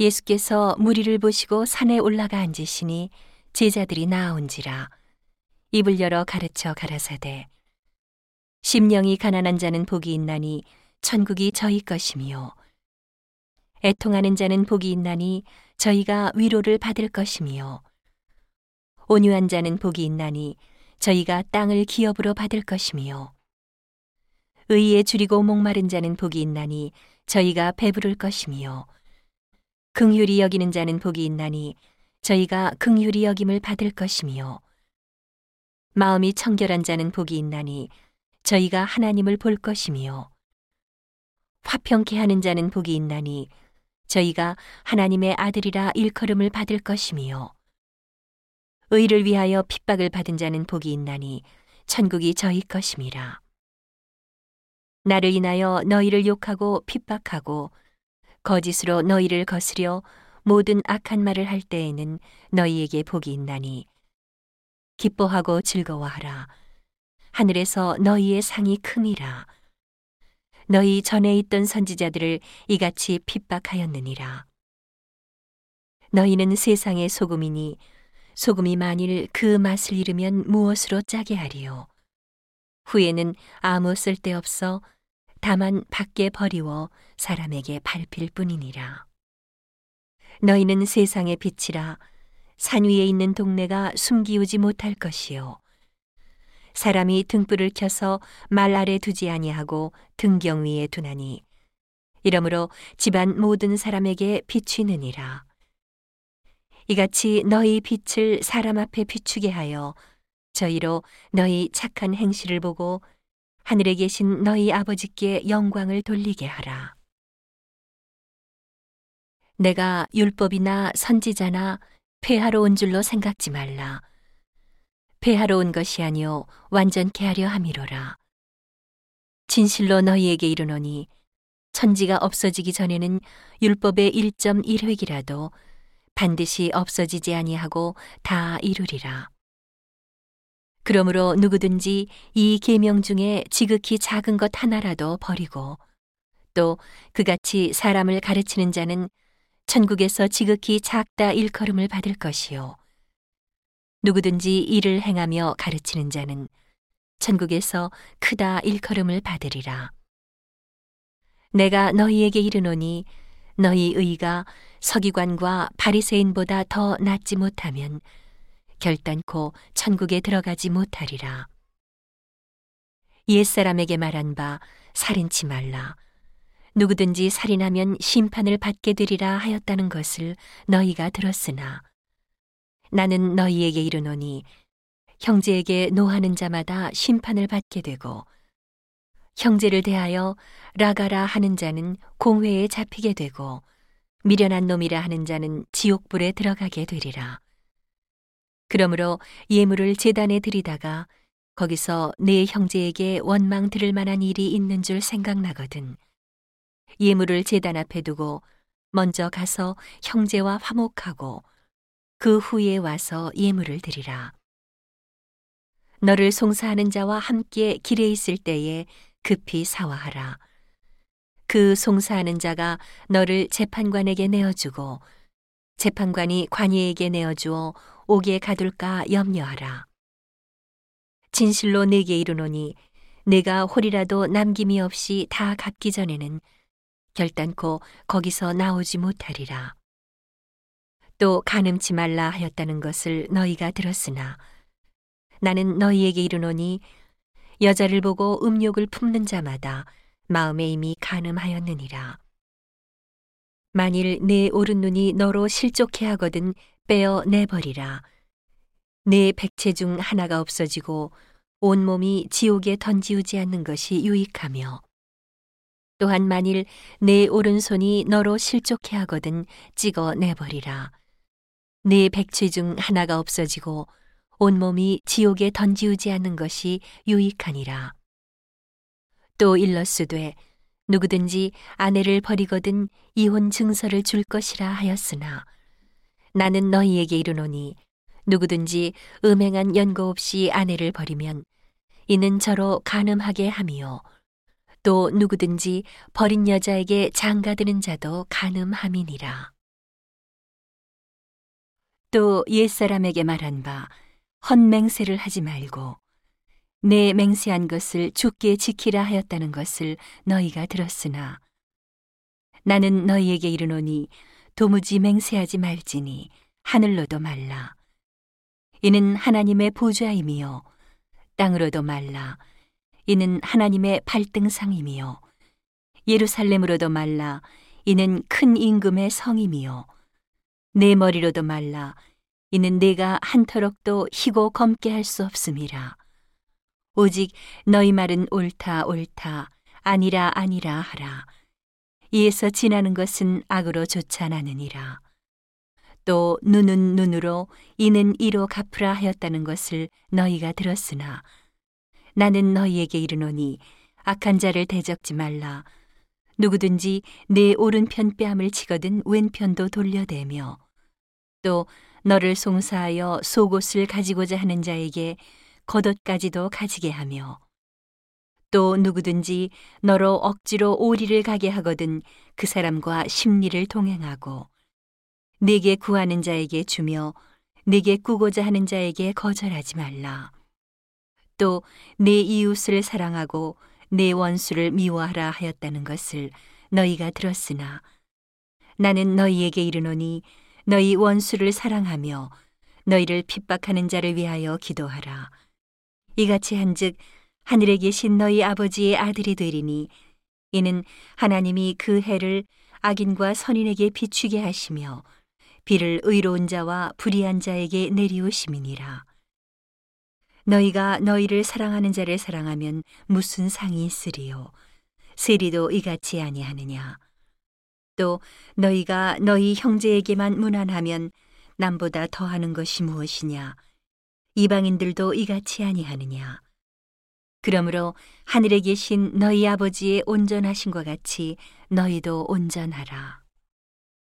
예수께서 무리를 보시고 산에 올라가 앉으시니 제자들이 나아온지라. 입을 열어 가르쳐 가라사대. 심령이 가난한 자는 복이 있나니 천국이 저희 것이미요 애통하는 자는 복이 있나니 저희가 위로를 받을 것이미요 온유한 자는 복이 있나니 저희가 땅을 기업으로 받을 것이미요 의에 줄이고 목마른 자는 복이 있나니 저희가 배부를 것이미요 긍휼히 여기는 자는 복이 있나니 저희가 긍휼히 여김을 받을 것이미요 마음이 청결한 자는 복이 있나니 저희가 하나님을 볼 것이미요 화평케 하는 자는 복이 있나니 저희가 하나님의 아들이라 일컬음을 받을 것이미요 의를 위하여 핍박을 받은 자는 복이 있나니 천국이 저희 것임이라. 나를 인하여 너희를 욕하고 핍박하고 거짓으로 너희를 거스려 모든 악한 말을 할 때에는 너희에게 복이 있나니 기뻐하고 즐거워하라. 하늘에서 너희의 상이 큼이라. 너희 전에 있던 선지자들을 이같이 핍박하였느니라. 너희는 세상의 소금이니 소금이 만일 그 맛을 잃으면 무엇으로 짜게 하리요? 후에는 아무 쓸데없어 다만 밖에 버리워 사람에게 밟힐 뿐이니라. 너희는 세상의 빛이라 산 위에 있는 동네가 숨기우지 못할 것이요. 사람이 등불을 켜서 말 아래 두지 아니하고 등경 위에 두나니 이러므로 집안 모든 사람에게 비추느니라. 이같이 너희 빛을 사람 앞에 비추게 하여 저희로 너희 착한 행실을 보고 하늘에 계신 너희 아버지께 영광을 돌리게 하라. 내가 율법이나 선지자나 폐하러 온 줄로 생각지 말라. 폐하러 온 것이 아니요 완전케 하려 함이로라. 진실로 너희에게 이르노니 천지가 없어지기 전에는 율법의 1.1획이라도 반드시 없어지지 아니하고 다 이루리라. 그러므로 누구든지 이 계명 중에 지극히 작은 것 하나라도 버리고 또 그같이 사람을 가르치는 자는 천국에서 지극히 작다 일컬음을 받을 것이요. 누구든지 이를 행하며 가르치는 자는 천국에서 크다 일컬음을 받으리라. 내가 너희에게 이르노니 너희 의가 서기관과 바리새인보다 더 낫지 못하면 결단코 천국에 들어가지 못하리라. 옛사람에게 말한 바 살인치 말라. 누구든지 살인하면 심판을 받게 되리라 하였다는 것을 너희가 들었으나 나는 너희에게 이르노니 형제에게 노하는 자마다 심판을 받게 되고 형제를 대하여 라가라 하는 자는 공회에 잡히게 되고 미련한 놈이라 하는 자는 지옥불에 들어가게 되리라. 그러므로 예물을 제단에 드리다가 거기서 내 형제에게 원망 들을 만한 일이 있는 줄 생각나거든. 예물을 제단 앞에 두고 먼저 가서 형제와 화목하고 그 후에 와서 예물을 드리라. 너를 송사하는 자와 함께 길에 있을 때에 급히 사화하라. 그 송사하는 자가 너를 재판관에게 내어주고 재판관이 관예에게 내어주어 옥에 가둘까 염려하라. 진실로 내게 이르노니 내가 홀이라도 남김이 없이 다 갚기 전에는 결단코 거기서 나오지 못하리라. 또 가늠치 말라 하였다는 것을 너희가 들었으나 나는 너희에게 이르노니 여자를 보고 음욕을 품는 자마다 마음에 이미 가늠하였느니라. 만일 내 오른 눈이 너로 실족해 하거든 빼어 내버리라. 내 백체 중 하나가 없어지고 온 몸이 지옥에 던지우지 않는 것이 유익하며 또한 만일 내 오른손이 너로 실족해 하거든 찍어 내버리라. 내 백체 중 하나가 없어지고 온 몸이 지옥에 던지우지 않는 것이 유익하니라. 또 일러스되 누구든지 아내를 버리거든 이혼 증서를 줄 것이라 하였으나 나는 너희에게 이르노니 누구든지 음행한 연고 없이 아내를 버리면 이는 저로 간음하게 함이요 또 누구든지 버린 여자에게 장가드는 자도 간음함이니라. 또 옛사람에게 말한 바 헛맹세를 하지 말고 내 맹세한 것을 죽게 지키라 하였다는 것을 너희가 들었으나 나는 너희에게 이르노니 도무지 맹세하지 말지니 하늘로도 말라. 이는 하나님의 보좌임이요. 땅으로도 말라. 이는 하나님의 발등상임이요. 예루살렘으로도 말라. 이는 큰 임금의 성임이요. 내 머리로도 말라. 이는 내가 한터럭도 희고 검게 할 수 없음이라. 오직 너희 말은 옳다 옳다. 아니라 아니라 하라 이에서 지나는 것은 악으로 쫓아나느니라. 또 눈은 눈으로 이는 이로 갚으라 하였다는 것을 너희가 들었으나 나는 너희에게 이르노니 악한 자를 대적지 말라. 누구든지 내 오른편 뺨을 치거든 왼편도 돌려대며 또 너를 송사하여 속옷을 가지고자 하는 자에게 겉옷까지도 가지게 하며 또 누구든지 너로 억지로 오리를 가게 하거든 그 사람과 심리를 동행하고 네게 구하는 자에게 주며 네게 꾸고자 하는 자에게 거절하지 말라. 또내 이웃을 사랑하고 내 원수를 미워하라 하였다는 것을 너희가 들었으나 나는 너희에게 이르노니 너희 원수를 사랑하며 너희를 핍박하는 자를 위하여 기도하라. 이같이 한즉 하늘에 계신 너희 아버지의 아들이 되리니 이는 하나님이 그 해를 악인과 선인에게 비추게 하시며 비를 의로운 자와 불의한 자에게 내리우심이니라. 너희가 너희를 사랑하는 자를 사랑하면 무슨 상이 있으리요? 세리도 이같이 아니하느냐? 또 너희가 너희 형제에게만 무난하면 남보다 더하는 것이 무엇이냐? 이방인들도 이같이 아니하느냐? 그러므로 하늘에 계신 너희 아버지의 온전하신 것 같이 너희도 온전하라.